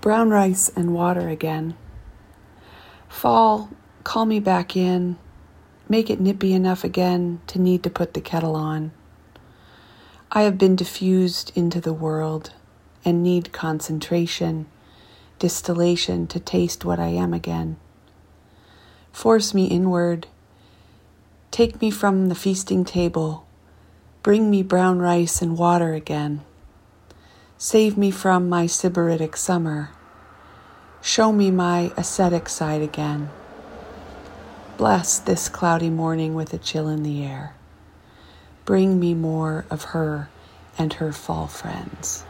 brown rice and water again. Fall, call me back in, make it nippy enough again to need to put the kettle on. I have been diffused into the world and need concentration, distillation to taste what I am again. Force me inward, take me from the feasting table, bring me brown rice and water again. Save me from my sybaritic summer. Show me my ascetic side again. Bless this cloudy morning with a chill in the air. Bring me more of her and her fall friends.